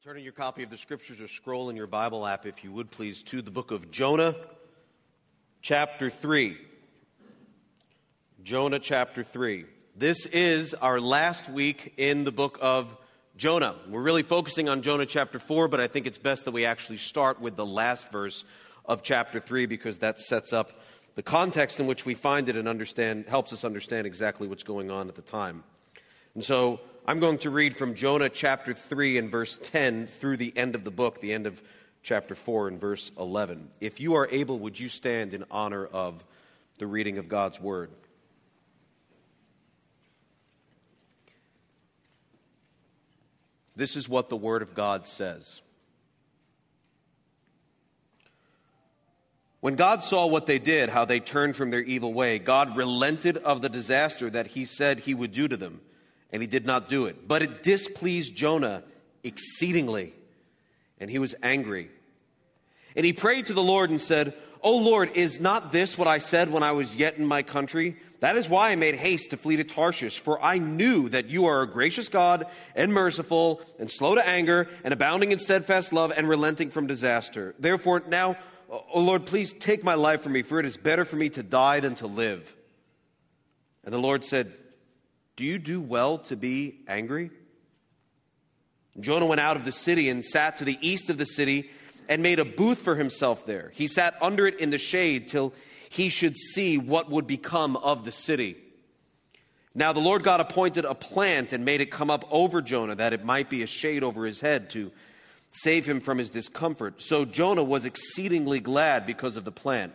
Well, turn in your copy of the scriptures or scroll in your Bible app, if you would please, to the book of Jonah, chapter 3. Jonah, chapter 3. This is our last week in the book of Jonah. We're really focusing on Jonah chapter 4, but I think it's best that we actually start with the last verse of chapter 3 because that sets up the context in which we find it and understand, helps us understand exactly what's going on at the time. And so I'm going to read from Jonah chapter 3 and verse 10 through the end of the book, the end of chapter 4 and verse 11. If you are able, would you stand in honor of the reading of God's word? This is what the word of God says. When God saw what they did, how they turned from their evil way, God relented of the disaster that he said he would do to them and he did not do it. But it displeased Jonah exceedingly, and he was angry. And he prayed to the Lord and said, O Lord, is not this what I said when I was yet in my country? That is why I made haste to flee to Tarshish, for I knew that you are a gracious God and merciful and slow to anger and abounding in steadfast love and relenting from disaster. Therefore, now, O Lord, please take my life from me, for it is better for me to die than to live. And the Lord said, do you do well to be angry? Jonah went out of the city and sat to the east of the city and made a booth for himself there. He sat under it in the shade till he should see what would become of the city. Now the Lord God appointed a plant and made it come up over Jonah that it might be a shade over his head to save him from his discomfort. So Jonah was exceedingly glad because of the plant.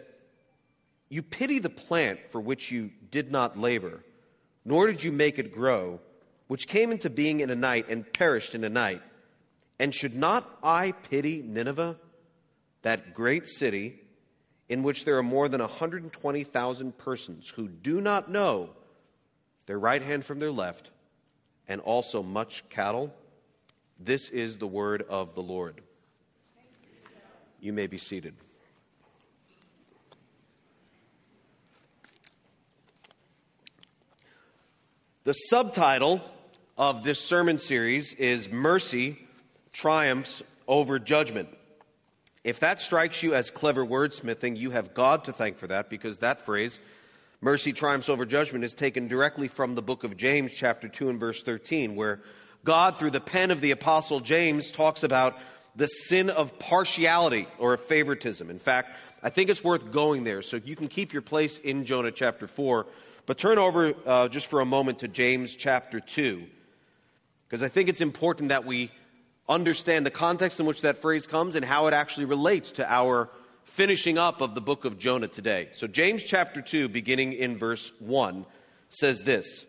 you pity the plant for which you did not labor, nor did you make it grow, which came into being in a night and perished in a night. And should not I pity Nineveh, that great city, in which there are more than 120,000 persons who do not know their right hand from their left, and also much cattle? This is the word of the Lord. You may be seated. The subtitle of this sermon series is Mercy Triumphs Over Judgment. If that strikes you as clever wordsmithing, you have God to thank for that because that phrase, mercy triumphs over judgment, is taken directly from the book of James, chapter 2 and verse 13, where God, through the pen of the apostle James, talks about the sin of partiality or of favoritism. In fact, I think it's worth going there. So you can keep your place in Jonah chapter 4 but turn over uh, just for a moment to James chapter 2, because I think it's important that we understand the context in which that phrase comes and how it actually relates to our finishing up of the book of Jonah today. So, James chapter 2, beginning in verse 1, says this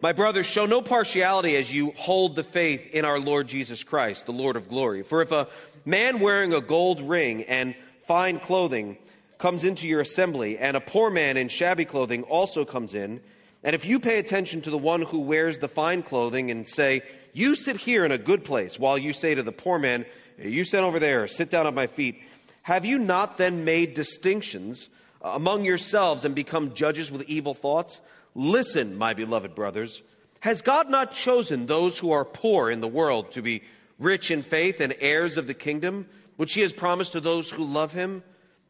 My brothers, show no partiality as you hold the faith in our Lord Jesus Christ, the Lord of glory. For if a man wearing a gold ring and fine clothing, comes into your assembly, and a poor man in shabby clothing also comes in, and if you pay attention to the one who wears the fine clothing and say, You sit here in a good place, while you say to the poor man, You sit over there, sit down at my feet, have you not then made distinctions among yourselves and become judges with evil thoughts? Listen, my beloved brothers, has God not chosen those who are poor in the world to be rich in faith and heirs of the kingdom, which he has promised to those who love him?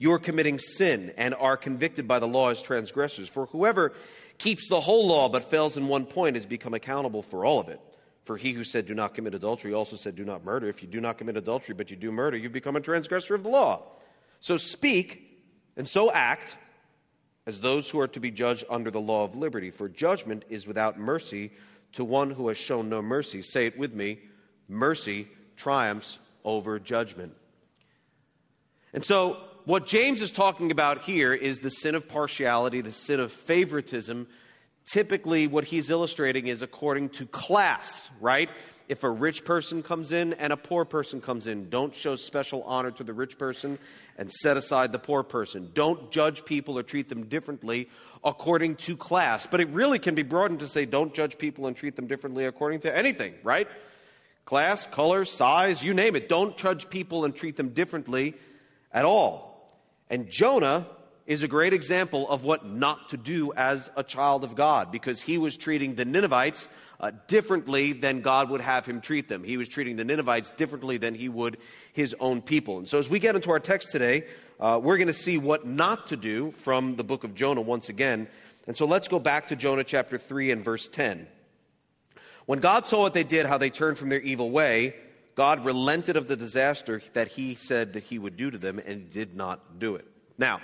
you are committing sin and are convicted by the law as transgressors. For whoever keeps the whole law but fails in one point has become accountable for all of it. For he who said, Do not commit adultery, also said, Do not murder. If you do not commit adultery, but you do murder, you've become a transgressor of the law. So speak and so act as those who are to be judged under the law of liberty, for judgment is without mercy to one who has shown no mercy. Say it with me mercy triumphs over judgment. And so, what James is talking about here is the sin of partiality, the sin of favoritism. Typically, what he's illustrating is according to class, right? If a rich person comes in and a poor person comes in, don't show special honor to the rich person and set aside the poor person. Don't judge people or treat them differently according to class. But it really can be broadened to say don't judge people and treat them differently according to anything, right? Class, color, size, you name it. Don't judge people and treat them differently at all. And Jonah is a great example of what not to do as a child of God because he was treating the Ninevites uh, differently than God would have him treat them. He was treating the Ninevites differently than he would his own people. And so, as we get into our text today, uh, we're going to see what not to do from the book of Jonah once again. And so, let's go back to Jonah chapter 3 and verse 10. When God saw what they did, how they turned from their evil way, God relented of the disaster that he said that he would do to them and did not do it. Now,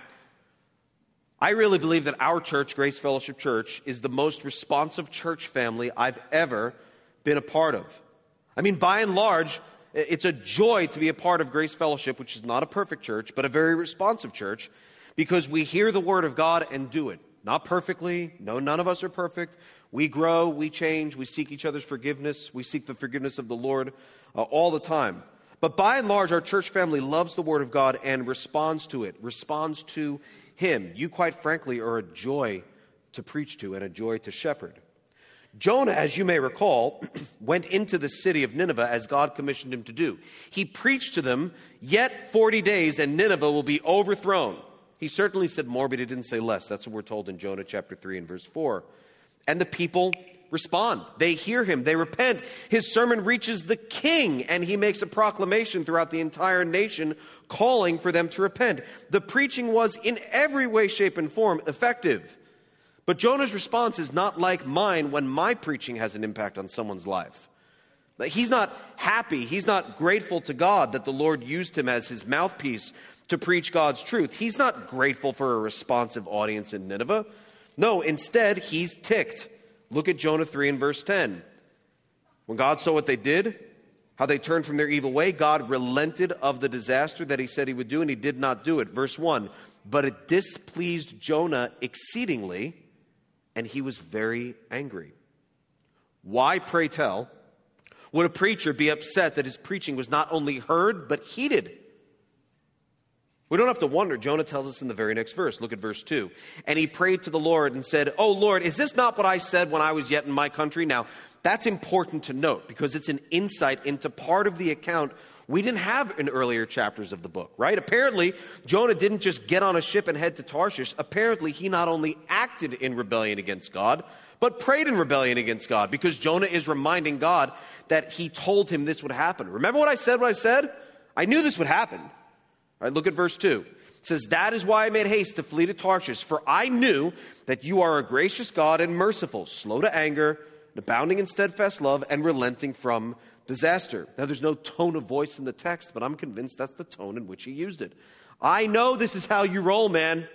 I really believe that our church, Grace Fellowship Church, is the most responsive church family I've ever been a part of. I mean, by and large, it's a joy to be a part of Grace Fellowship, which is not a perfect church, but a very responsive church, because we hear the Word of God and do it. Not perfectly. No, none of us are perfect. We grow, we change, we seek each other's forgiveness, we seek the forgiveness of the Lord uh, all the time. But by and large, our church family loves the Word of God and responds to it, responds to him. You, quite frankly, are a joy to preach to and a joy to shepherd. Jonah, as you may recall, went into the city of Nineveh as God commissioned him to do. He preached to them, Yet 40 days and Nineveh will be overthrown. He certainly said more, but he didn't say less. That's what we're told in Jonah chapter 3 and verse 4. And the people respond. They hear him, they repent. His sermon reaches the king, and he makes a proclamation throughout the entire nation calling for them to repent. The preaching was in every way, shape, and form effective. But Jonah's response is not like mine when my preaching has an impact on someone's life. He's not happy, he's not grateful to God that the Lord used him as his mouthpiece to preach God's truth. He's not grateful for a responsive audience in Nineveh. No, instead, he's ticked. Look at Jonah 3 and verse 10. When God saw what they did, how they turned from their evil way, God relented of the disaster that he said he would do, and he did not do it. Verse 1 But it displeased Jonah exceedingly, and he was very angry. Why, pray tell, would a preacher be upset that his preaching was not only heard, but heeded? We don't have to wonder. Jonah tells us in the very next verse. Look at verse 2. And he prayed to the Lord and said, Oh Lord, is this not what I said when I was yet in my country? Now, that's important to note because it's an insight into part of the account we didn't have in earlier chapters of the book, right? Apparently, Jonah didn't just get on a ship and head to Tarshish. Apparently, he not only acted in rebellion against God, but prayed in rebellion against God because Jonah is reminding God that he told him this would happen. Remember what I said what I said? I knew this would happen. All right, look at verse 2. It says, That is why I made haste to flee to Tarshish, for I knew that you are a gracious God and merciful, slow to anger, abounding in steadfast love, and relenting from disaster. Now, there's no tone of voice in the text, but I'm convinced that's the tone in which he used it. I know this is how you roll, man.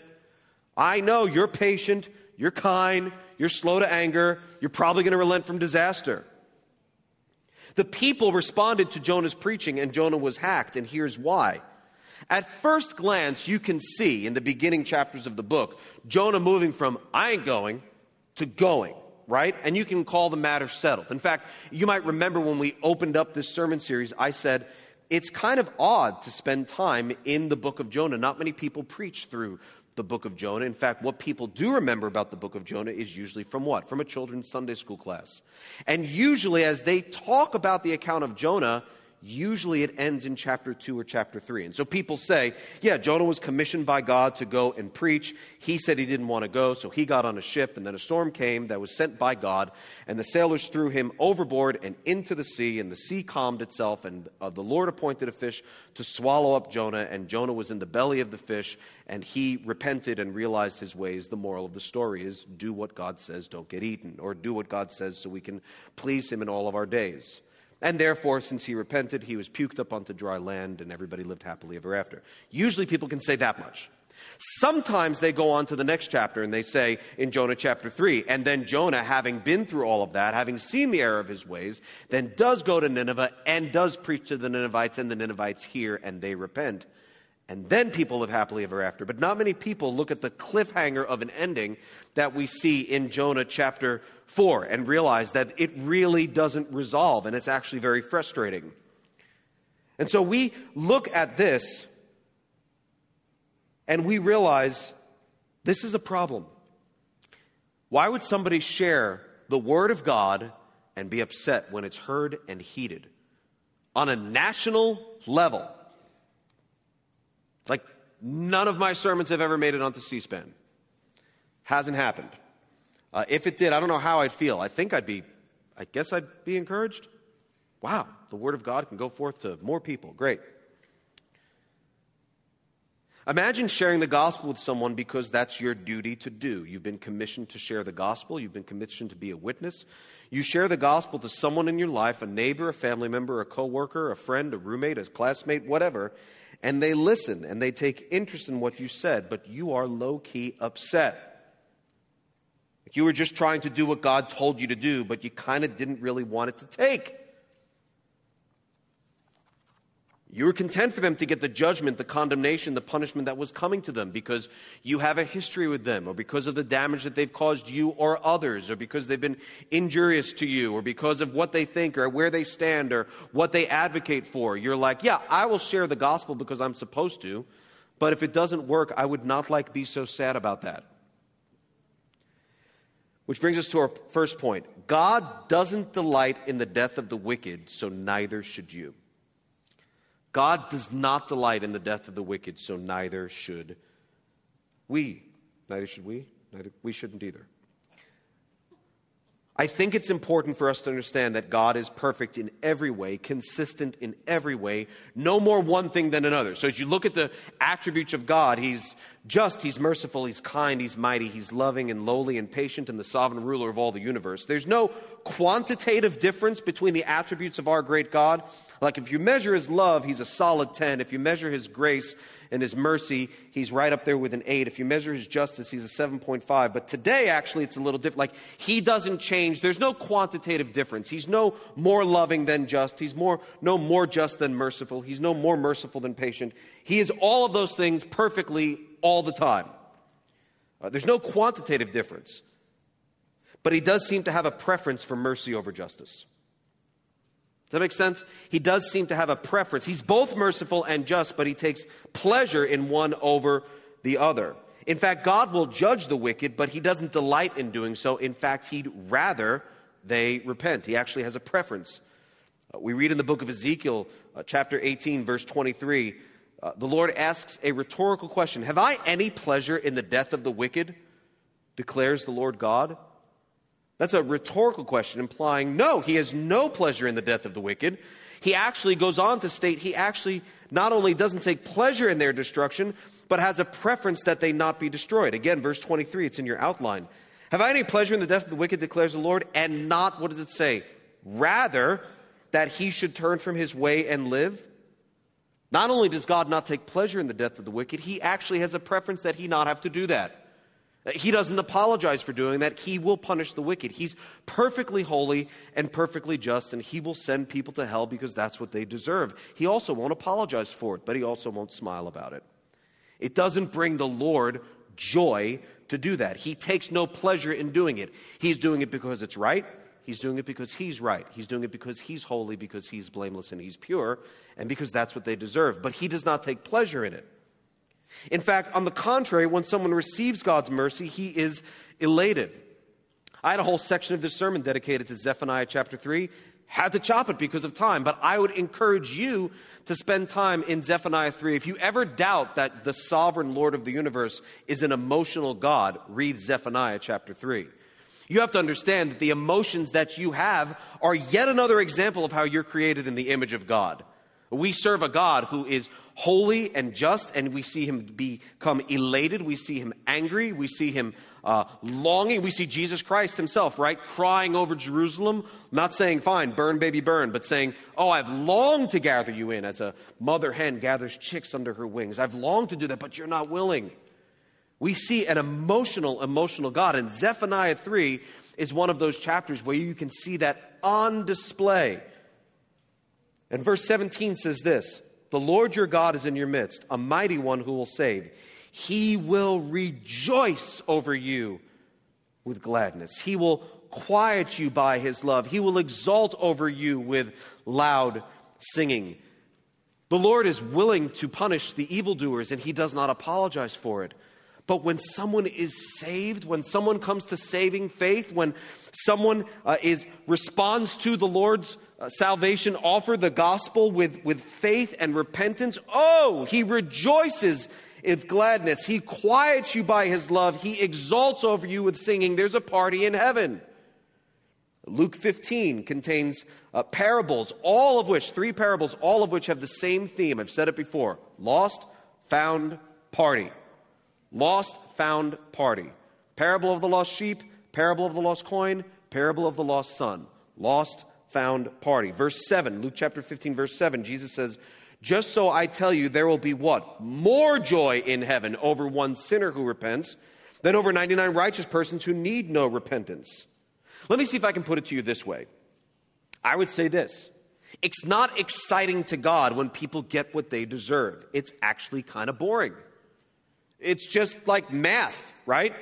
I know you're patient, you're kind, you're slow to anger, you're probably going to relent from disaster. The people responded to Jonah's preaching, and Jonah was hacked, and here's why. At first glance, you can see in the beginning chapters of the book Jonah moving from I ain't going to going, right? And you can call the matter settled. In fact, you might remember when we opened up this sermon series, I said, it's kind of odd to spend time in the book of Jonah. Not many people preach through the book of Jonah. In fact, what people do remember about the book of Jonah is usually from what? From a children's Sunday school class. And usually, as they talk about the account of Jonah, usually it ends in chapter 2 or chapter 3. And so people say, yeah, Jonah was commissioned by God to go and preach. He said he didn't want to go, so he got on a ship, and then a storm came that was sent by God, and the sailors threw him overboard and into the sea, and the sea calmed itself, and uh, the Lord appointed a fish to swallow up Jonah, and Jonah was in the belly of the fish, and he repented and realized his ways. The moral of the story is do what God says, don't get eaten, or do what God says so we can please him in all of our days. And therefore, since he repented, he was puked up onto dry land, and everybody lived happily ever after. Usually, people can say that much. Sometimes they go on to the next chapter and they say in Jonah chapter 3, and then Jonah, having been through all of that, having seen the error of his ways, then does go to Nineveh and does preach to the Ninevites, and the Ninevites hear and they repent. And then people live happily ever after. But not many people look at the cliffhanger of an ending that we see in Jonah chapter 4 and realize that it really doesn't resolve, and it's actually very frustrating. And so we look at this and we realize this is a problem. Why would somebody share the Word of God and be upset when it's heard and heeded on a national level? None of my sermons have ever made it onto C SPAN. Hasn't happened. Uh, if it did, I don't know how I'd feel. I think I'd be, I guess I'd be encouraged. Wow, the Word of God can go forth to more people. Great. Imagine sharing the gospel with someone because that's your duty to do. You've been commissioned to share the gospel, you've been commissioned to be a witness. You share the gospel to someone in your life, a neighbor, a family member, a coworker, a friend, a roommate, a classmate, whatever, and they listen and they take interest in what you said, but you are low key upset. You were just trying to do what God told you to do, but you kind of didn't really want it to take. You were content for them to get the judgment, the condemnation, the punishment that was coming to them because you have a history with them, or because of the damage that they've caused you or others, or because they've been injurious to you, or because of what they think, or where they stand, or what they advocate for. You're like, yeah, I will share the gospel because I'm supposed to, but if it doesn't work, I would not like be so sad about that. Which brings us to our first point God doesn't delight in the death of the wicked, so neither should you. God does not delight in the death of the wicked, so neither should we. Neither should we. Neither we shouldn't either. I think it's important for us to understand that God is perfect in every way, consistent in every way, no more one thing than another. So as you look at the attributes of God, He's just, He's merciful, He's kind, He's mighty, He's loving and lowly and patient and the sovereign ruler of all the universe. There's no quantitative difference between the attributes of our great God. Like if you measure His love, He's a solid 10. If you measure His grace, and his mercy, he's right up there with an 8. If you measure his justice, he's a 7.5. But today, actually, it's a little different. Like, he doesn't change. There's no quantitative difference. He's no more loving than just. He's more, no more just than merciful. He's no more merciful than patient. He is all of those things perfectly all the time. Uh, there's no quantitative difference. But he does seem to have a preference for mercy over justice. Does that make sense? He does seem to have a preference. He's both merciful and just, but he takes pleasure in one over the other. In fact, God will judge the wicked, but he doesn't delight in doing so. In fact, he'd rather they repent. He actually has a preference. Uh, we read in the book of Ezekiel, uh, chapter 18, verse 23, uh, the Lord asks a rhetorical question Have I any pleasure in the death of the wicked? declares the Lord God. That's a rhetorical question implying no, he has no pleasure in the death of the wicked. He actually goes on to state he actually not only doesn't take pleasure in their destruction, but has a preference that they not be destroyed. Again, verse 23, it's in your outline. Have I any pleasure in the death of the wicked, declares the Lord, and not, what does it say? Rather, that he should turn from his way and live? Not only does God not take pleasure in the death of the wicked, he actually has a preference that he not have to do that. He doesn't apologize for doing that. He will punish the wicked. He's perfectly holy and perfectly just, and he will send people to hell because that's what they deserve. He also won't apologize for it, but he also won't smile about it. It doesn't bring the Lord joy to do that. He takes no pleasure in doing it. He's doing it because it's right. He's doing it because he's right. He's doing it because he's holy, because he's blameless and he's pure, and because that's what they deserve. But he does not take pleasure in it. In fact, on the contrary, when someone receives God's mercy, he is elated. I had a whole section of this sermon dedicated to Zephaniah chapter 3. Had to chop it because of time, but I would encourage you to spend time in Zephaniah 3. If you ever doubt that the sovereign Lord of the universe is an emotional God, read Zephaniah chapter 3. You have to understand that the emotions that you have are yet another example of how you're created in the image of God. We serve a God who is holy and just, and we see him become elated. We see him angry. We see him uh, longing. We see Jesus Christ himself, right? Crying over Jerusalem, not saying, fine, burn, baby, burn, but saying, oh, I've longed to gather you in as a mother hen gathers chicks under her wings. I've longed to do that, but you're not willing. We see an emotional, emotional God. And Zephaniah 3 is one of those chapters where you can see that on display. And verse 17 says this The Lord your God is in your midst, a mighty one who will save. He will rejoice over you with gladness. He will quiet you by his love. He will exalt over you with loud singing. The Lord is willing to punish the evildoers, and he does not apologize for it. But when someone is saved, when someone comes to saving faith, when someone uh, is responds to the Lord's uh, salvation offer, the gospel with, with faith and repentance, oh, he rejoices with gladness. He quiets you by his love. He exalts over you with singing. There's a party in heaven. Luke 15 contains uh, parables, all of which, three parables, all of which have the same theme. I've said it before lost, found, party. Lost, found, party. Parable of the lost sheep, parable of the lost coin, parable of the lost son. Lost, found, party. Verse 7, Luke chapter 15, verse 7, Jesus says, Just so I tell you, there will be what? More joy in heaven over one sinner who repents than over 99 righteous persons who need no repentance. Let me see if I can put it to you this way. I would say this it's not exciting to God when people get what they deserve, it's actually kind of boring. It's just like math, right?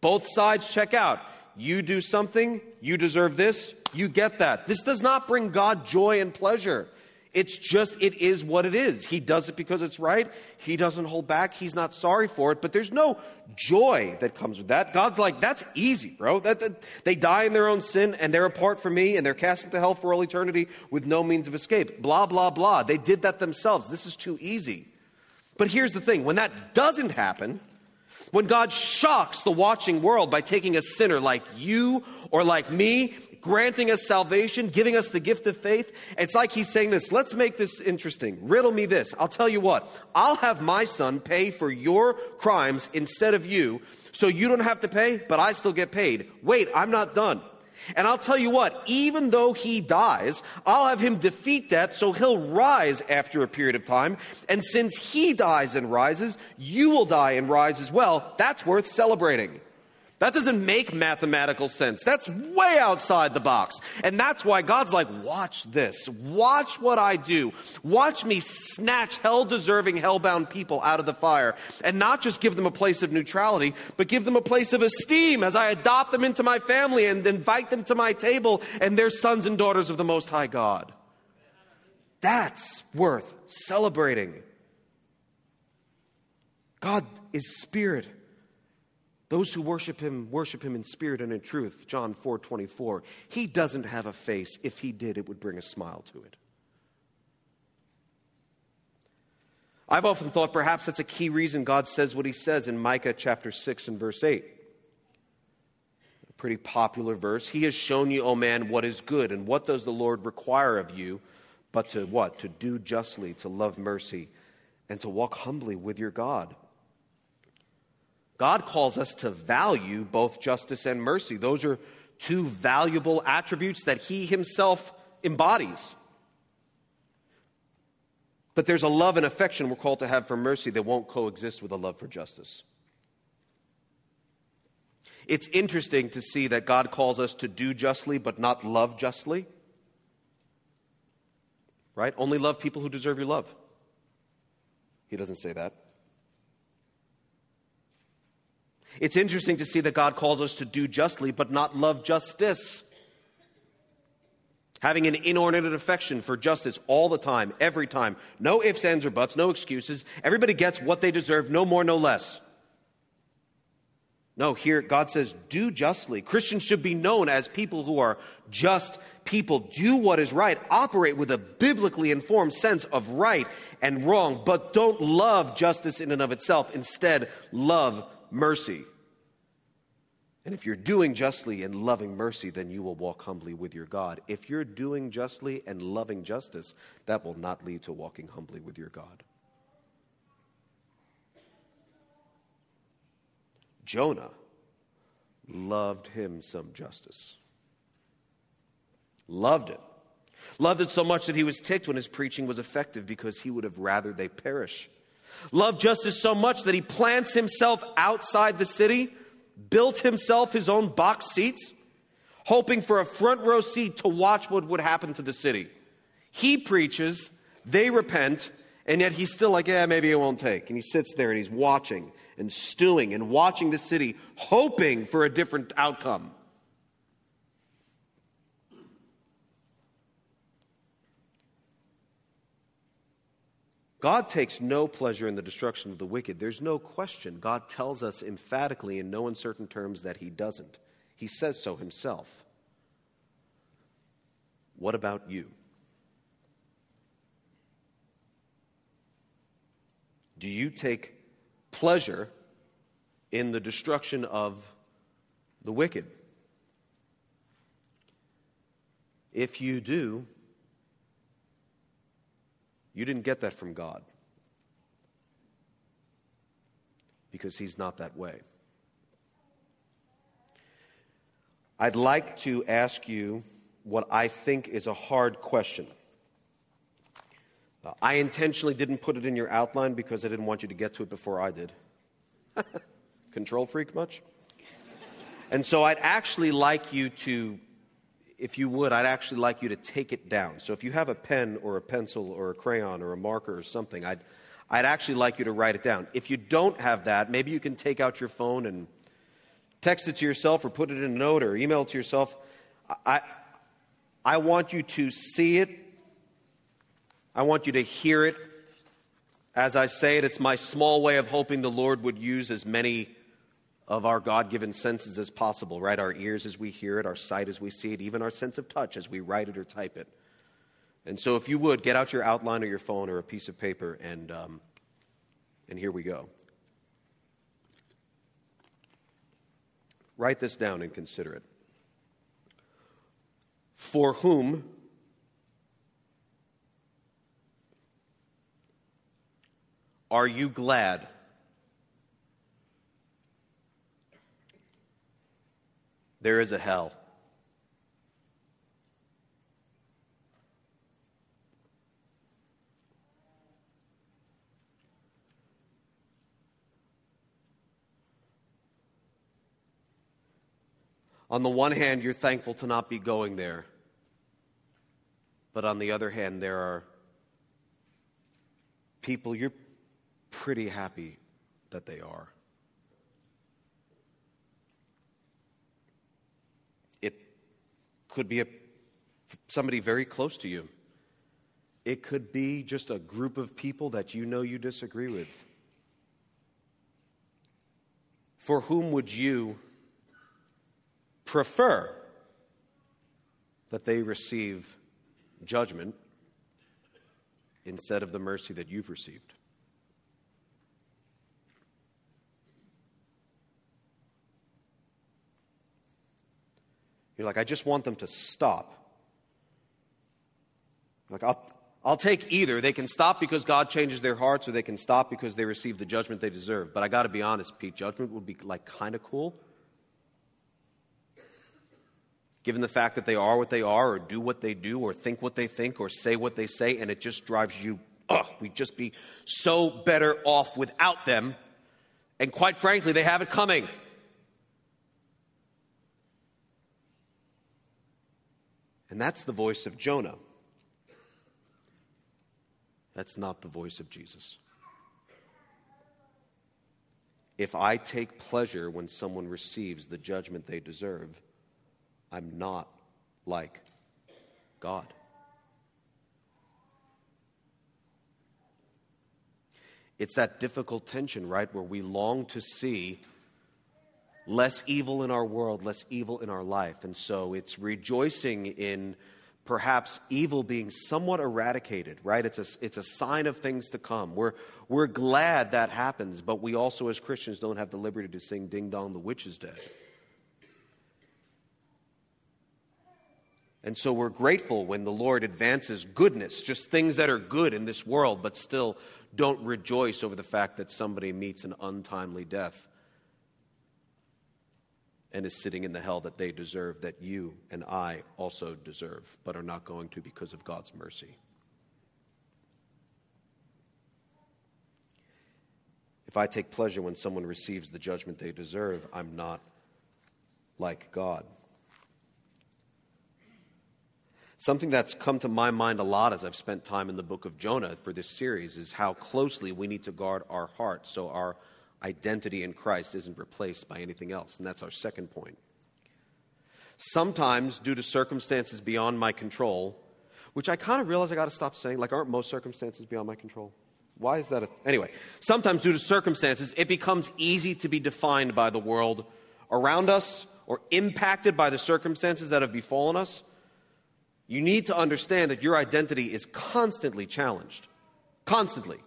Both sides check out. You do something, you deserve this, you get that. This does not bring God joy and pleasure. It's just, it is what it is. He does it because it's right. He doesn't hold back. He's not sorry for it, but there's no joy that comes with that. God's like, that's easy, bro. That, that, they die in their own sin and they're apart from me and they're cast into hell for all eternity with no means of escape. Blah, blah, blah. They did that themselves. This is too easy. But here's the thing when that doesn't happen, when God shocks the watching world by taking a sinner like you or like me granting us salvation, giving us the gift of faith. It's like he's saying this let's make this interesting. Riddle me this. I'll tell you what, I'll have my son pay for your crimes instead of you, so you don't have to pay, but I still get paid. Wait, I'm not done. And I'll tell you what, even though he dies, I'll have him defeat death so he'll rise after a period of time. And since he dies and rises, you will die and rise as well. That's worth celebrating. That doesn't make mathematical sense. That's way outside the box. And that's why God's like, watch this. Watch what I do. Watch me snatch hell deserving, hell-bound people out of the fire. And not just give them a place of neutrality, but give them a place of esteem as I adopt them into my family and invite them to my table and they're sons and daughters of the Most High God. That's worth celebrating. God is spirit. Those who worship him worship him in spirit and in truth. John 4 24. He doesn't have a face. If he did, it would bring a smile to it. I've often thought perhaps that's a key reason God says what he says in Micah chapter 6 and verse 8. A pretty popular verse. He has shown you, O man, what is good, and what does the Lord require of you but to what? To do justly, to love mercy, and to walk humbly with your God. God calls us to value both justice and mercy. Those are two valuable attributes that He Himself embodies. But there's a love and affection we're called to have for mercy that won't coexist with a love for justice. It's interesting to see that God calls us to do justly but not love justly. Right? Only love people who deserve your love. He doesn't say that. It's interesting to see that God calls us to do justly, but not love justice. Having an inordinate affection for justice all the time, every time. No ifs, ands, or buts, no excuses. Everybody gets what they deserve, no more, no less. No, here God says, do justly. Christians should be known as people who are just people. Do what is right. Operate with a biblically informed sense of right and wrong, but don't love justice in and of itself. Instead, love mercy. And if you're doing justly and loving mercy, then you will walk humbly with your God. If you're doing justly and loving justice, that will not lead to walking humbly with your God. Jonah loved him some justice. Loved it. Loved it so much that he was ticked when his preaching was effective because he would have rather they perish. Loved justice so much that he plants himself outside the city, built himself his own box seats, hoping for a front row seat to watch what would happen to the city. He preaches, they repent, and yet he's still like, yeah, maybe it won't take. And he sits there and he's watching and stewing and watching the city, hoping for a different outcome. God takes no pleasure in the destruction of the wicked. There's no question. God tells us emphatically in no uncertain terms that He doesn't. He says so Himself. What about you? Do you take pleasure in the destruction of the wicked? If you do, you didn't get that from God because He's not that way. I'd like to ask you what I think is a hard question. Uh, I intentionally didn't put it in your outline because I didn't want you to get to it before I did. Control freak much? and so I'd actually like you to, if you would, I'd actually like you to take it down. So if you have a pen or a pencil or a crayon or a marker or something, I'd, I'd actually like you to write it down. If you don't have that, maybe you can take out your phone and text it to yourself or put it in a note or email it to yourself. I, I want you to see it. I want you to hear it. As I say it, it's my small way of hoping the Lord would use as many of our God given senses as possible, right? Our ears as we hear it, our sight as we see it, even our sense of touch as we write it or type it. And so, if you would, get out your outline or your phone or a piece of paper, and, um, and here we go. Write this down and consider it. For whom are you glad? There is a hell. On the one hand, you're thankful to not be going there. But on the other hand, there are people you're pretty happy that they are. It could be a, somebody very close to you. It could be just a group of people that you know you disagree with. For whom would you prefer that they receive judgment instead of the mercy that you've received. You're like, I just want them to stop. Like, I'll, I'll take either. They can stop because God changes their hearts, or they can stop because they receive the judgment they deserve. But I got to be honest, Pete, judgment would be like kind of cool given the fact that they are what they are, or do what they do, or think what they think, or say what they say, and it just drives you, ugh, we'd just be so better off without them. And quite frankly, they have it coming. And that's the voice of Jonah. That's not the voice of Jesus. If I take pleasure when someone receives the judgment they deserve, I'm not like God. It's that difficult tension, right, where we long to see less evil in our world, less evil in our life. And so it's rejoicing in perhaps evil being somewhat eradicated, right? It's a, it's a sign of things to come. We're, we're glad that happens, but we also, as Christians, don't have the liberty to sing Ding Dong, the Witch is Dead. And so we're grateful when the Lord advances goodness, just things that are good in this world, but still don't rejoice over the fact that somebody meets an untimely death and is sitting in the hell that they deserve, that you and I also deserve, but are not going to because of God's mercy. If I take pleasure when someone receives the judgment they deserve, I'm not like God. Something that's come to my mind a lot as I've spent time in the book of Jonah for this series is how closely we need to guard our heart so our identity in Christ isn't replaced by anything else. And that's our second point. Sometimes, due to circumstances beyond my control, which I kind of realize I got to stop saying, like, aren't most circumstances beyond my control? Why is that? A, anyway, sometimes due to circumstances, it becomes easy to be defined by the world around us or impacted by the circumstances that have befallen us you need to understand that your identity is constantly challenged, constantly,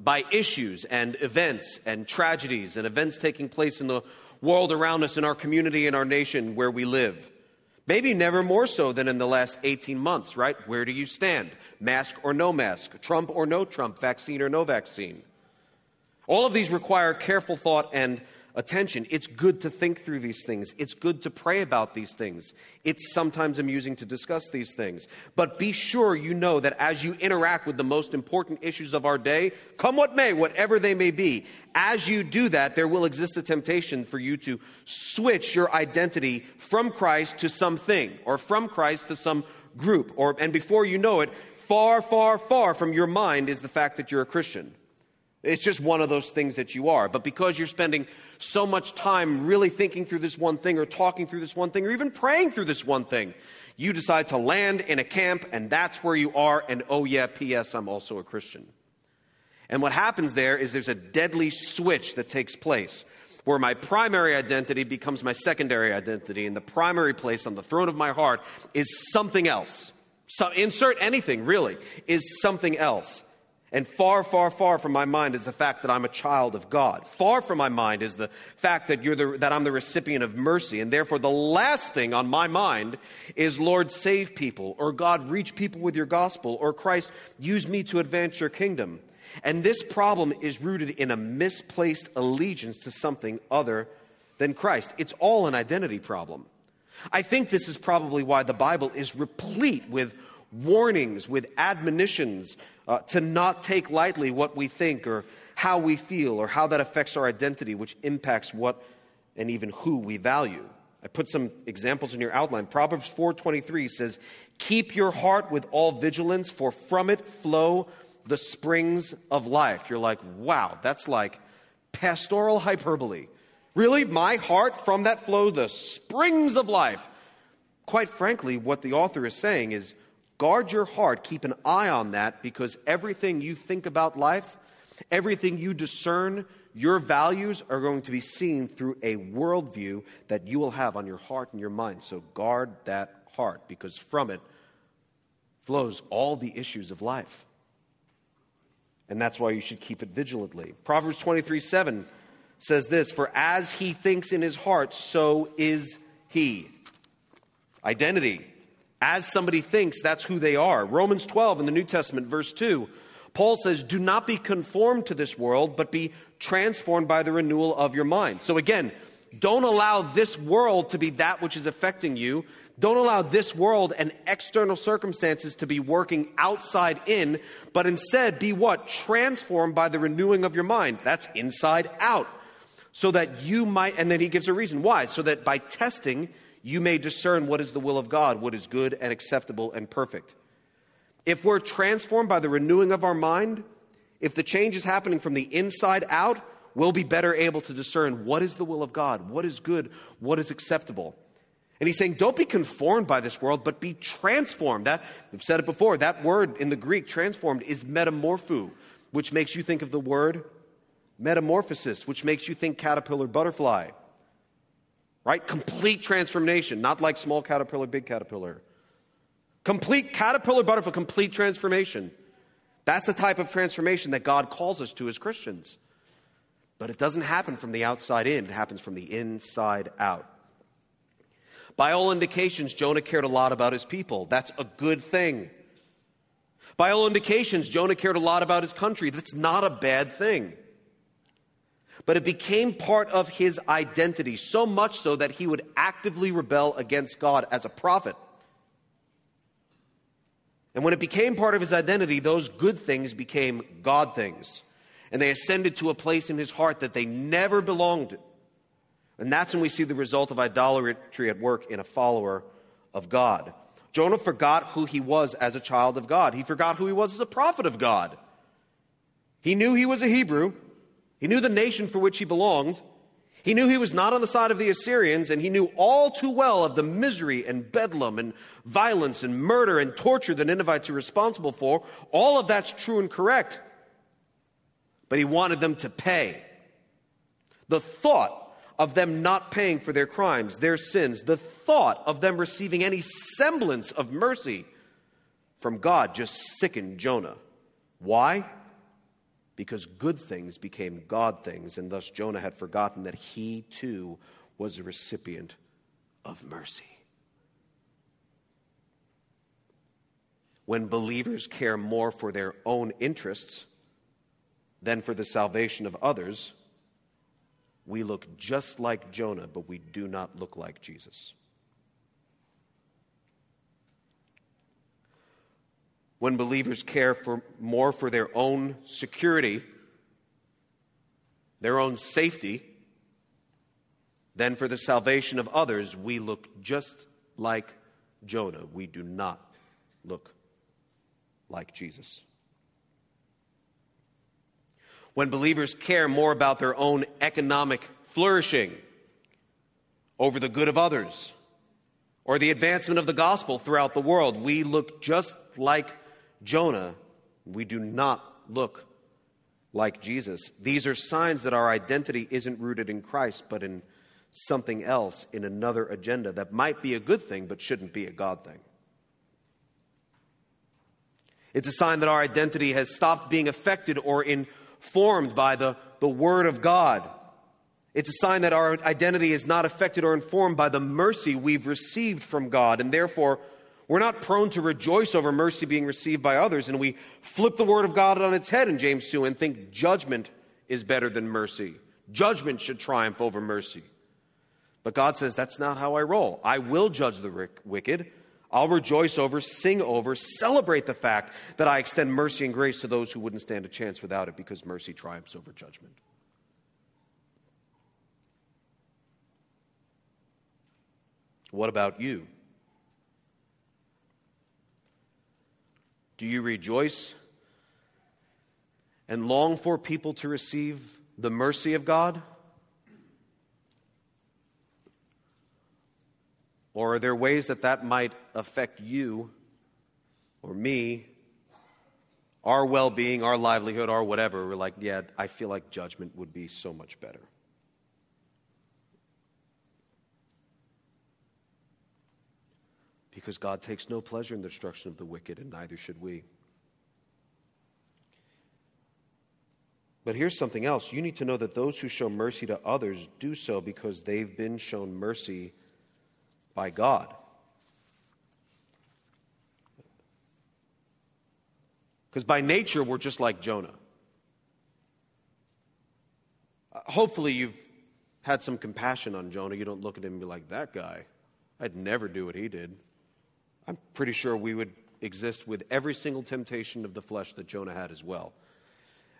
by issues and events and tragedies and events taking place in the world around us, in our community, in our nation where we live. Maybe never more so than in the last 18 months, right? Where do you stand? Mask or no mask? Trump or no Trump? Vaccine or no vaccine? All of these require careful thought and attention. It's good to think through these things. It's good to pray about these things. It's sometimes amusing to discuss these things. But be sure you know that as you interact with the most important issues of our day, come what may, whatever they may be, as you do that, there will exist a temptation for you to switch your identity from Christ to something or from Christ to some group. Or, and before you know it, far, far, far from your mind is the fact that you're a Christian. It's just one of those things that you are. But because you're spending so much time really thinking through this one thing or talking through this one thing or even praying through this one thing, you decide to land in a camp and that's where you are. And oh, yeah, P.S., I'm also a Christian. And what happens there is there's a deadly switch that takes place where my primary identity becomes my secondary identity, and the primary place on the throne of my heart is something else. So insert anything, really, is something else. And far, far, far from my mind is the fact that I'm a child of God. Far from my mind is the fact that, you're the, that I'm the recipient of mercy. And therefore, the last thing on my mind is, Lord, save people, or God, reach people with your gospel, or Christ, use me to advance your kingdom. And this problem is rooted in a misplaced allegiance to something other than Christ. It's all an identity problem. I think this is probably why the Bible is replete with warnings, with admonitions uh, to not take lightly what we think or how we feel or how that affects our identity, which impacts what and even who we value. I put some examples in your outline. Proverbs 4:23 says, "Keep your heart with all vigilance, for from it flow the springs of life." You're like, "Wow, that's like pastoral hyperbole." Really? My heart from that flow the springs of life. Quite frankly, what the author is saying is Guard your heart, keep an eye on that because everything you think about life, everything you discern, your values are going to be seen through a worldview that you will have on your heart and your mind. So guard that heart because from it flows all the issues of life. And that's why you should keep it vigilantly. Proverbs 23 7 says this For as he thinks in his heart, so is he. Identity as somebody thinks, that's who they are. Romans 12 in the New Testament, verse 2, Paul says, Do not be conformed to this world, but be transformed by the renewal of your mind. So again, don't allow this world to be that which is affecting you. Don't allow this world and external circumstances to be working outside in, but instead be what? Transformed by the renewing of your mind. That's inside out. So that you might, and then he gives a reason why. So that by testing, you may discern what is the will of God, what is good and acceptable and perfect. If we're transformed by the renewing of our mind, if the change is happening from the inside out, we'll be better able to discern what is the will of God, what is good, what is acceptable. And he's saying, don't be conformed by this world, but be transformed. That, I've said it before, that word in the Greek, transformed, is metamorpho, which makes you think of the word metamorphosis, which makes you think caterpillar, butterfly right? Complete transformation, not like small caterpillar, big caterpillar. Complete caterpillar, butterfly, complete transformation. That's the type of transformation that God calls us to as Christians. But it doesn't happen from the outside in, it happens from the inside out. By all indications, Jonah cared a lot about his people. That's a good thing. By all indications, Jonah cared a lot about his country. That's not a bad thing but it became part of his identity, so much so that he would actively rebel against God as a prophet. And when it became part of his identity, those good things became God things. and they ascended to a place in his heart that they never belonged. And that's when we see the result of idolatry at work in a follower of God. Jonah forgot who he was as a child of God. He forgot who he was as a prophet of God. He knew he was a Hebrew. He knew the nation for which he belonged. He knew he was not on the side of the Assyrians, and he knew all too well of the misery and bedlam and violence and murder and torture the Ninevites are responsible for. All of that's true and correct. But he wanted them to pay. The thought of them not paying for their crimes, their sins, the thought of them receiving any semblance of mercy from God just sickened Jonah. Why? Because good things became God things, and thus Jonah had forgotten that he too was a recipient of mercy. When believers care more for their own interests than for the salvation of others, we look just like Jonah, but we do not look like Jesus. When believers care for more for their own security, their own safety, than for the salvation of others, we look just like Jonah. We do not look like Jesus. When believers care more about their own economic flourishing over the good of others or the advancement of the gospel throughout the world, we look just like Jonah, we do not look like Jesus. These are signs that our identity isn't rooted in Christ, but in something else, in another agenda that might be a good thing, but shouldn't be a God thing. It's a sign that our identity has stopped being affected or informed by the, the Word of God. It's a sign that our identity is not affected or informed by the mercy we've received from God, and therefore we're not prone to rejoice over mercy being received by others, and we flip the word of God on its head in James 2 and think judgment is better than mercy. Judgment should triumph over mercy. But God says, that's not how I roll. I will judge the wicked. I'll rejoice over, sing over, celebrate the fact that I extend mercy and grace to those who wouldn't stand a chance without it because mercy triumphs over judgment. What about you? Do you rejoice and long for people to receive the mercy of God? Or are there ways that that might affect you or me, our well being, our livelihood, our whatever? We're like, yeah, I feel like judgment would be so much better. Because God takes no pleasure in the destruction of the wicked, and neither should we. But here's something else. You need to know that those who show mercy to others do so because they've been shown mercy by God. Because by nature, we're just like Jonah. Hopefully, you've had some compassion on Jonah. You don't look at him and be like, that guy, I'd never do what he did. I'm pretty sure we would exist with every single temptation of the flesh that Jonah had as well.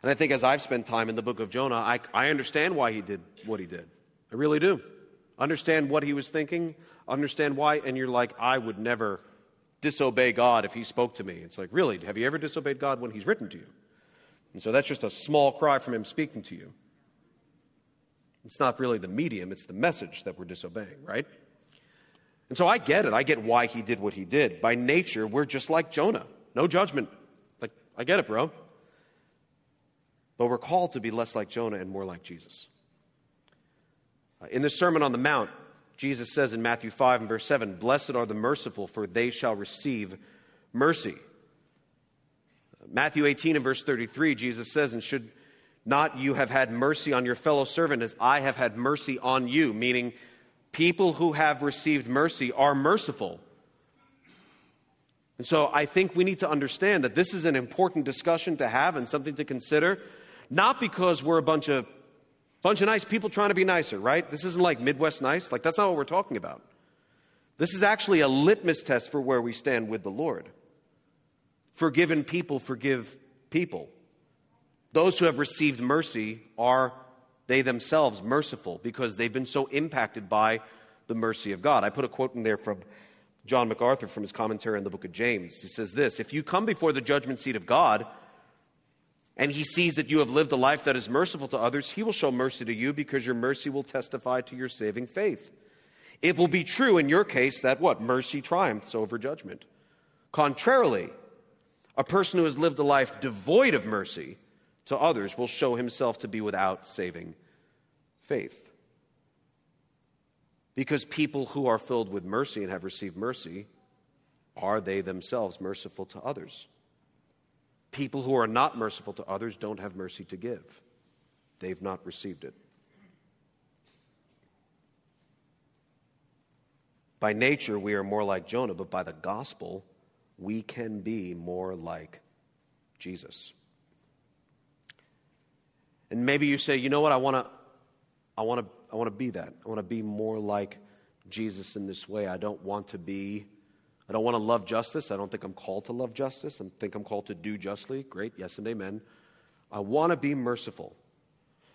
And I think as I've spent time in the book of Jonah, I, I understand why he did what he did. I really do. Understand what he was thinking, understand why, and you're like, I would never disobey God if he spoke to me. It's like, really, have you ever disobeyed God when he's written to you? And so that's just a small cry from him speaking to you. It's not really the medium, it's the message that we're disobeying, right? And so I get it. I get why he did what he did. By nature, we're just like Jonah. No judgment. Like, I get it, bro. But we're called to be less like Jonah and more like Jesus. Uh, in the Sermon on the Mount, Jesus says in Matthew 5 and verse 7 Blessed are the merciful, for they shall receive mercy. Matthew 18 and verse 33, Jesus says, And should not you have had mercy on your fellow servant as I have had mercy on you? Meaning, people who have received mercy are merciful. And so I think we need to understand that this is an important discussion to have and something to consider, not because we're a bunch of bunch of nice people trying to be nicer, right? This isn't like Midwest nice. Like that's not what we're talking about. This is actually a litmus test for where we stand with the Lord. Forgiven people forgive people. Those who have received mercy are they themselves merciful because they've been so impacted by the mercy of God. I put a quote in there from John MacArthur from his commentary on the book of James. He says this If you come before the judgment seat of God, and he sees that you have lived a life that is merciful to others, he will show mercy to you because your mercy will testify to your saving faith. It will be true in your case that what? Mercy triumphs over judgment. Contrarily, a person who has lived a life devoid of mercy to others will show himself to be without saving faith. Because people who are filled with mercy and have received mercy, are they themselves merciful to others? People who are not merciful to others don't have mercy to give, they've not received it. By nature, we are more like Jonah, but by the gospel, we can be more like Jesus. And maybe you say, you know what, I want to I want to I want to be that. I want to be more like Jesus in this way. I don't want to be I don't want to love justice. I don't think I'm called to love justice. I think I'm called to do justly. Great. Yes and amen. I want to be merciful.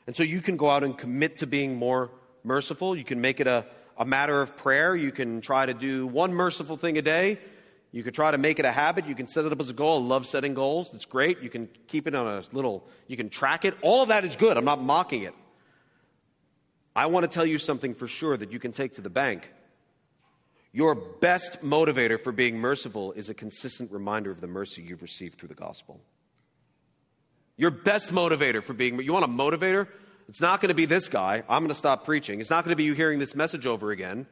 And so you can go out and commit to being more merciful. You can make it a, a matter of prayer. You can try to do one merciful thing a day. You could try to make it a habit. You can set it up as a goal. I love setting goals. It's great. You can keep it on a little, you can track it. All of that is good. I'm not mocking it. I want to tell you something for sure that you can take to the bank. Your best motivator for being merciful is a consistent reminder of the mercy you've received through the gospel. Your best motivator for being, you want a motivator? It's not going to be this guy. I'm going to stop preaching. It's not going to be you hearing this message over again.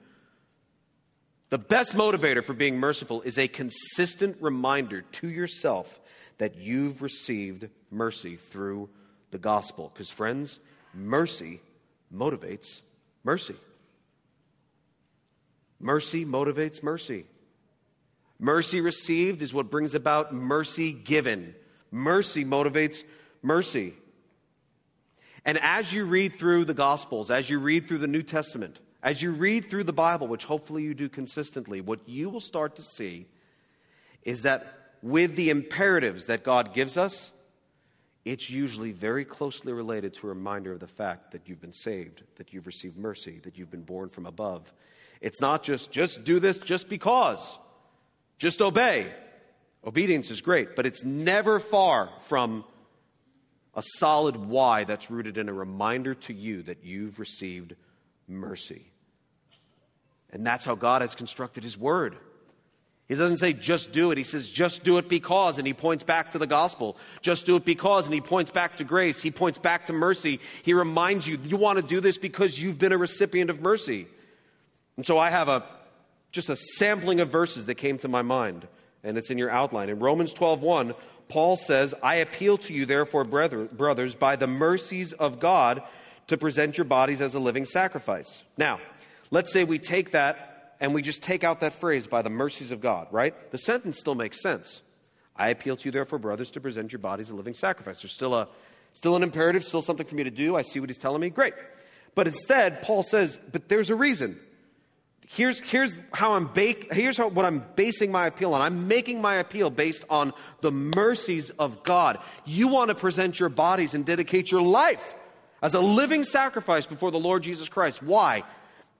The best motivator for being merciful is a consistent reminder to yourself that you've received mercy through the gospel. Because, friends, mercy motivates mercy. Mercy motivates mercy. Mercy received is what brings about mercy given. Mercy motivates mercy. And as you read through the Gospels, as you read through the New Testament, as you read through the Bible, which hopefully you do consistently, what you will start to see is that with the imperatives that God gives us, it's usually very closely related to a reminder of the fact that you've been saved, that you've received mercy, that you've been born from above. It's not just, just do this just because, just obey. Obedience is great, but it's never far from a solid why that's rooted in a reminder to you that you've received mercy. And that's how God has constructed His Word. He doesn't say just do it. He says just do it because, and he points back to the gospel. Just do it because, and he points back to grace. He points back to mercy. He reminds you, you want to do this because you've been a recipient of mercy. And so I have a just a sampling of verses that came to my mind, and it's in your outline. In Romans 12:1, Paul says, I appeal to you, therefore, brother, brothers, by the mercies of God, to present your bodies as a living sacrifice. Now, Let's say we take that and we just take out that phrase, by the mercies of God, right? The sentence still makes sense. I appeal to you, therefore, brothers, to present your bodies a living sacrifice. There's still, a, still an imperative, still something for me to do. I see what he's telling me. Great. But instead, Paul says, but there's a reason. Here's, here's how I'm bake, here's how, what I'm basing my appeal on. I'm making my appeal based on the mercies of God. You want to present your bodies and dedicate your life as a living sacrifice before the Lord Jesus Christ. Why?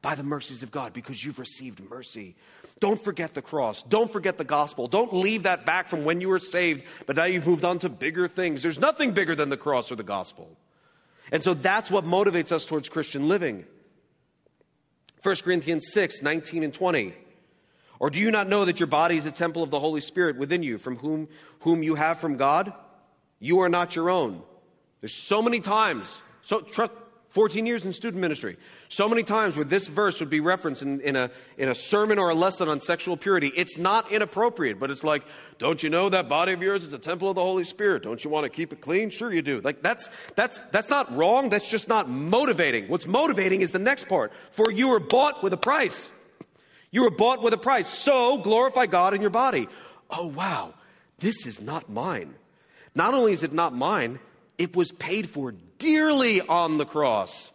By the mercies of God because you've received mercy. Don't forget the cross. Don't forget the gospel. Don't leave that back from when you were saved, but now you've moved on to bigger things. There's nothing bigger than the cross or the gospel. And so that's what motivates us towards Christian living. 1 Corinthians 6 19 and 20. Or do you not know that your body is a temple of the Holy Spirit within you, from whom, whom you have from God? You are not your own. There's so many times. So trust, 14 years in student ministry. So many times where this verse would be referenced in, in, a, in a sermon or a lesson on sexual purity. It's not inappropriate, but it's like, don't you know that body of yours is a temple of the Holy Spirit? Don't you want to keep it clean? Sure you do. Like that's, that's, that's not wrong. That's just not motivating. What's motivating is the next part. For you were bought with a price. You were bought with a price. So glorify God in your body. Oh, wow. This is not mine. Not only is it not mine, it was paid for dearly on the cross,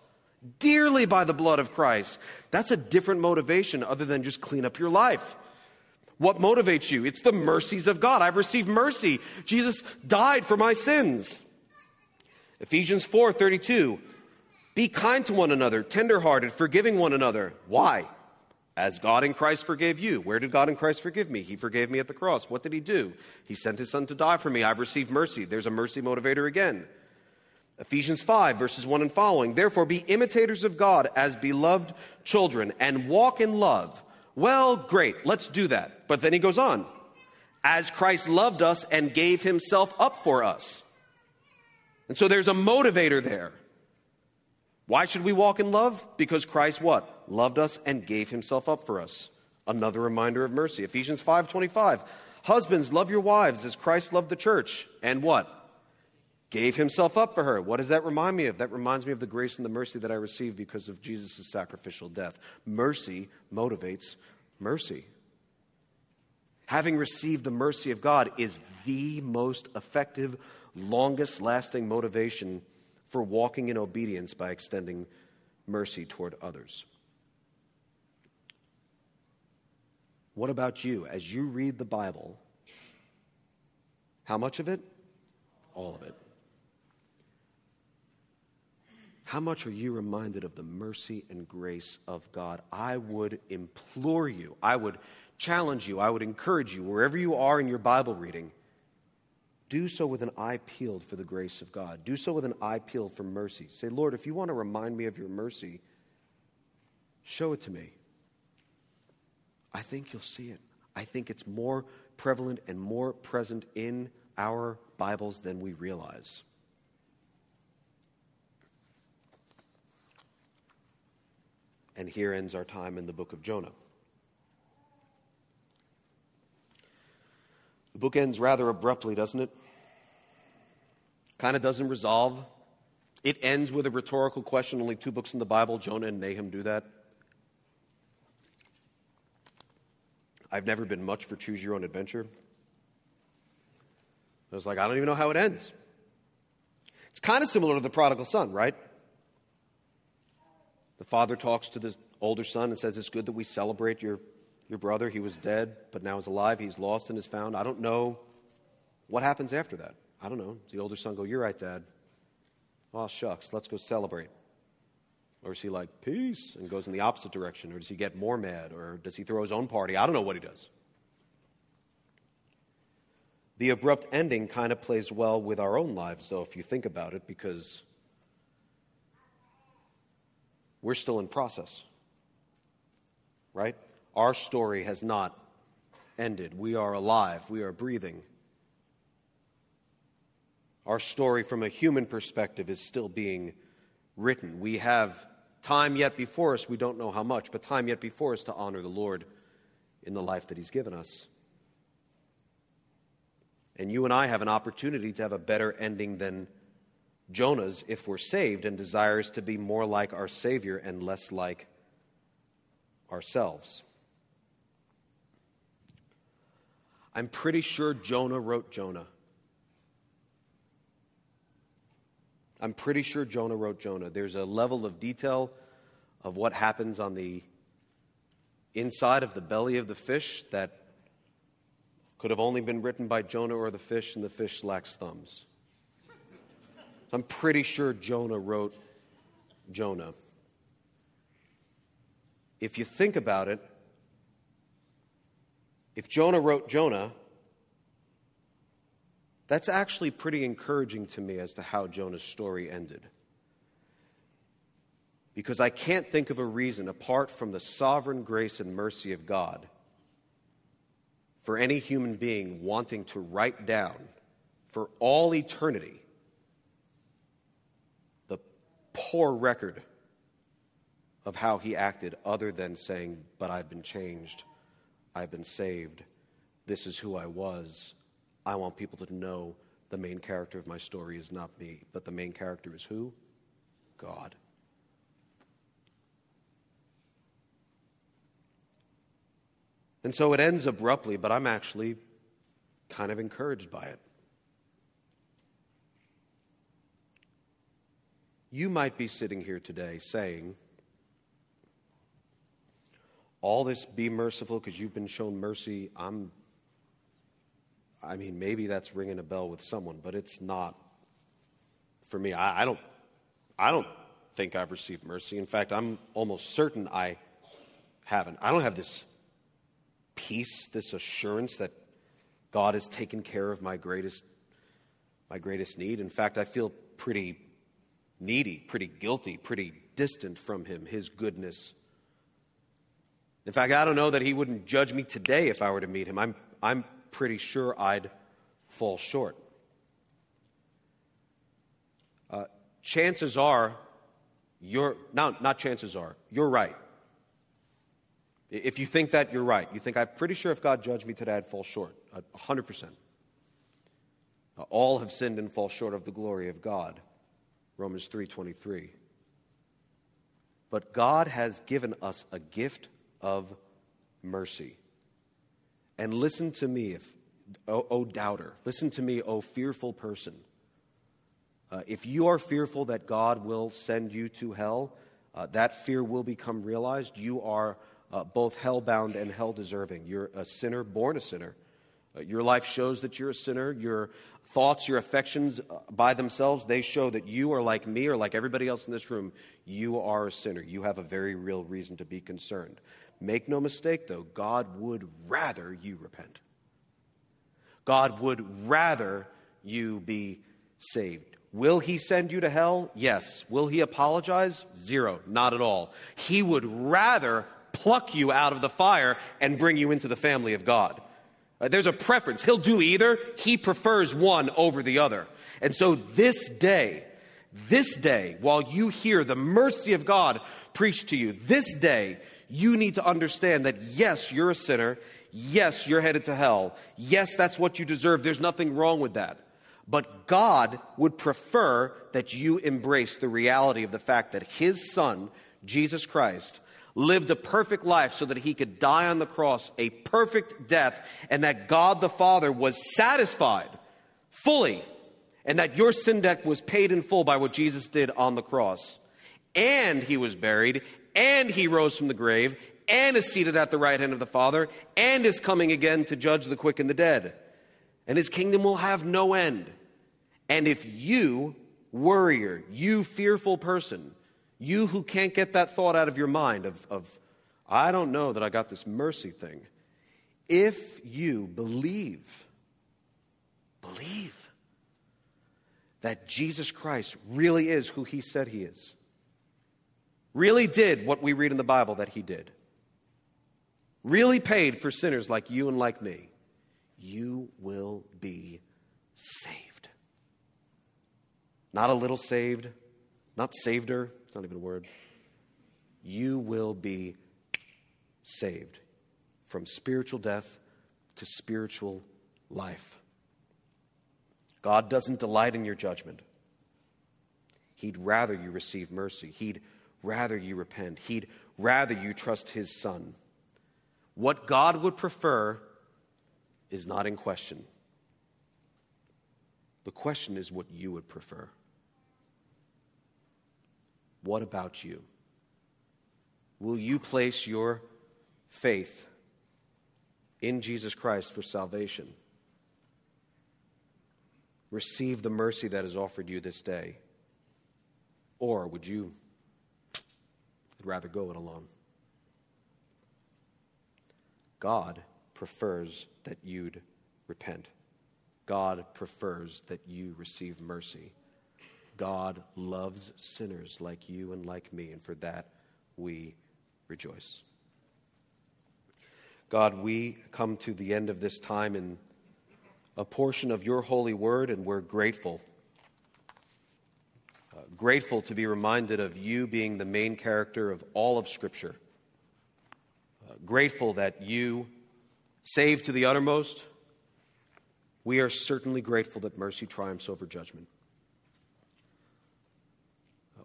dearly by the blood of Christ. That's a different motivation other than just clean up your life. What motivates you? It's the mercies of God. I've received mercy. Jesus died for my sins. Ephesians 4:32 Be kind to one another, tenderhearted, forgiving one another. Why? As God in Christ forgave you. Where did God in Christ forgive me? He forgave me at the cross. What did he do? He sent his son to die for me. I've received mercy. There's a mercy motivator again. Ephesians 5, verses 1 and following. Therefore, be imitators of God as beloved children and walk in love. Well, great, let's do that. But then he goes on. As Christ loved us and gave himself up for us. And so there's a motivator there. Why should we walk in love? Because Christ what? Loved us and gave himself up for us. Another reminder of mercy. Ephesians 5:25. Husbands, love your wives as Christ loved the church and what? Gave himself up for her. What does that remind me of? That reminds me of the grace and the mercy that I received because of Jesus' sacrificial death. Mercy motivates mercy. Having received the mercy of God is the most effective, longest lasting motivation for walking in obedience by extending mercy toward others. What about you? As you read the Bible, how much of it? All of it. How much are you reminded of the mercy and grace of God? I would implore you, I would challenge you, I would encourage you, wherever you are in your Bible reading, do so with an eye peeled for the grace of God. Do so with an eye peeled for mercy. Say, Lord, if you want to remind me of your mercy, show it to me. I think you'll see it. I think it's more prevalent and more present in our Bibles than we realize. And here ends our time in the book of Jonah. The book ends rather abruptly, doesn't it? Kind of doesn't resolve. It ends with a rhetorical question. Only two books in the Bible, Jonah and Nahum, do that. I've never been much for choose your own adventure. I was like, I don't even know how it ends. It's kind of similar to the prodigal son, right? The father talks to the older son and says, It's good that we celebrate your, your brother. He was dead, but now is alive. He's lost and is found. I don't know what happens after that. I don't know. Does the older son go, You're right, dad. Oh, shucks, let's go celebrate. Or is he like, Peace, and goes in the opposite direction? Or does he get more mad? Or does he throw his own party? I don't know what he does. The abrupt ending kind of plays well with our own lives, though, if you think about it, because we're still in process. Right? Our story has not ended. We are alive. We are breathing. Our story, from a human perspective, is still being written. We have time yet before us. We don't know how much, but time yet before us to honor the Lord in the life that He's given us. And you and I have an opportunity to have a better ending than Jonah's if we're saved and desires to be more like our Savior and less like ourselves. I'm pretty sure Jonah wrote Jonah. I'm pretty sure Jonah wrote Jonah. There's a level of detail of what happens on the inside of the belly of the fish that could have only been written by Jonah or the fish, and the fish lacks thumbs. I'm pretty sure Jonah wrote Jonah. If you think about it, if Jonah wrote Jonah, that's actually pretty encouraging to me as to how Jonah's story ended. Because I can't think of a reason, apart from the sovereign grace and mercy of God, for any human being wanting to write down for all eternity poor record of how he acted other than saying, But I've been changed. I've been saved. This is who I was. I want people to know the main character of my story is not me, but the main character is who? God. And so it ends abruptly, but I'm actually kind of encouraged by it. You might be sitting here today saying, all this be merciful because you've been shown mercy. I'm, I mean, maybe that's ringing a bell with someone, but it's not for me. I, I, don't, I don't think I've received mercy. In fact, I'm almost certain I haven't. I don't have this peace, this assurance that God has taken care of my greatest, my greatest need. In fact, I feel pretty needy, pretty guilty, pretty distant from Him, His goodness. In fact, I don't know that He wouldn't judge me today if I were to meet Him. I'm, I'm pretty sure I'd fall short. Uh, chances are, you're, no, not chances are, you're right. If you think that, you're right. You think, I'm pretty sure if God judged me today, I'd fall short. 100%. Uh, all have sinned and fall short of the glory of God. Romans 3:23. But God has given us a gift of mercy. And listen to me, if, oh, oh doubter, listen to me, oh fearful person. Uh, if you are fearful that God will send you to hell, uh, that fear will become realized. You are uh, both hell bound and hell deserving. You're a sinner, born a sinner. Uh, your life shows that you're a sinner. Your thoughts, your affections uh, by themselves, they show that you are like me or like everybody else in this room. You are a sinner. You have a very real reason to be concerned. Make no mistake, though, God would rather you repent. God would rather you be saved. Will he send you to hell? Yes. Will he apologize? Zero. Not at all. He would rather pluck you out of the fire and bring you into the family of God. Uh, there's a preference. He'll do either. He prefers one over the other. And so this day, this day, while you hear the mercy of God preached to you, this day, you need to understand that yes, you're a sinner. Yes, you're headed to hell. Yes, that's what you deserve. There's nothing wrong with that. But God would prefer that you embrace the reality of the fact that His Son, Jesus Christ, lived a perfect life so that He could die on the cross a perfect death, and that God the Father was satisfied fully, and that your sin debt was paid in full by what Jesus did on the cross. And He was buried, and He rose from the grave, and is seated at the right hand of the Father, and is coming again to judge the quick and the dead. And His kingdom will have no end. And if you, worrier, you fearful person, you who can't get that thought out of your mind of, of I don't know that I got this mercy thing, if you believe, believe that Jesus Christ really is who he said he is, really did what we read in the Bible that he did, really paid for sinners like you and like me, you will be saved. Not a little saved, not saved her, it's not even a word. You will be saved from spiritual death to spiritual life. God doesn't delight in your judgment. He'd rather you receive mercy. He'd rather you repent. He'd rather you trust His Son. What God would prefer is not in question. The question is what you would prefer. What about you? Will you place your faith in Jesus Christ for salvation? Receive the mercy that is offered you this day. Or would you rather go it alone? God prefers that you'd repent. God prefers that you receive mercy. God loves sinners like you and like me, and for that we rejoice. God, we come to the end of this time in a portion of your holy word, and we're grateful. Uh, grateful to be reminded of you being the main character of all of Scripture. Uh, grateful that you save to the uttermost. We are certainly grateful that mercy triumphs over judgment.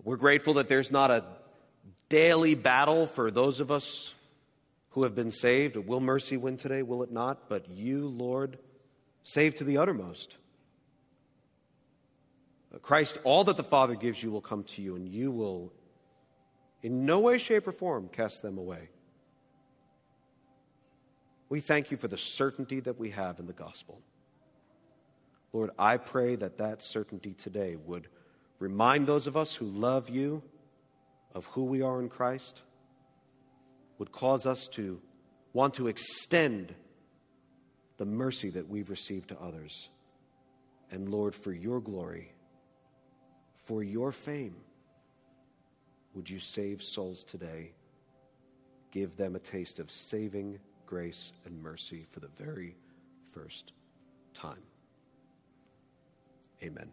We're grateful that there's not a daily battle for those of us who have been saved. Will mercy win today? Will it not? But you, Lord, save to the uttermost. Christ, all that the Father gives you will come to you, and you will, in no way, shape, or form, cast them away. We thank you for the certainty that we have in the gospel. Lord, I pray that that certainty today would remind those of us who love you of who we are in Christ, would cause us to want to extend the mercy that we've received to others. And Lord, for your glory, for your fame, would you save souls today? Give them a taste of saving grace and mercy for the very first time. Amen.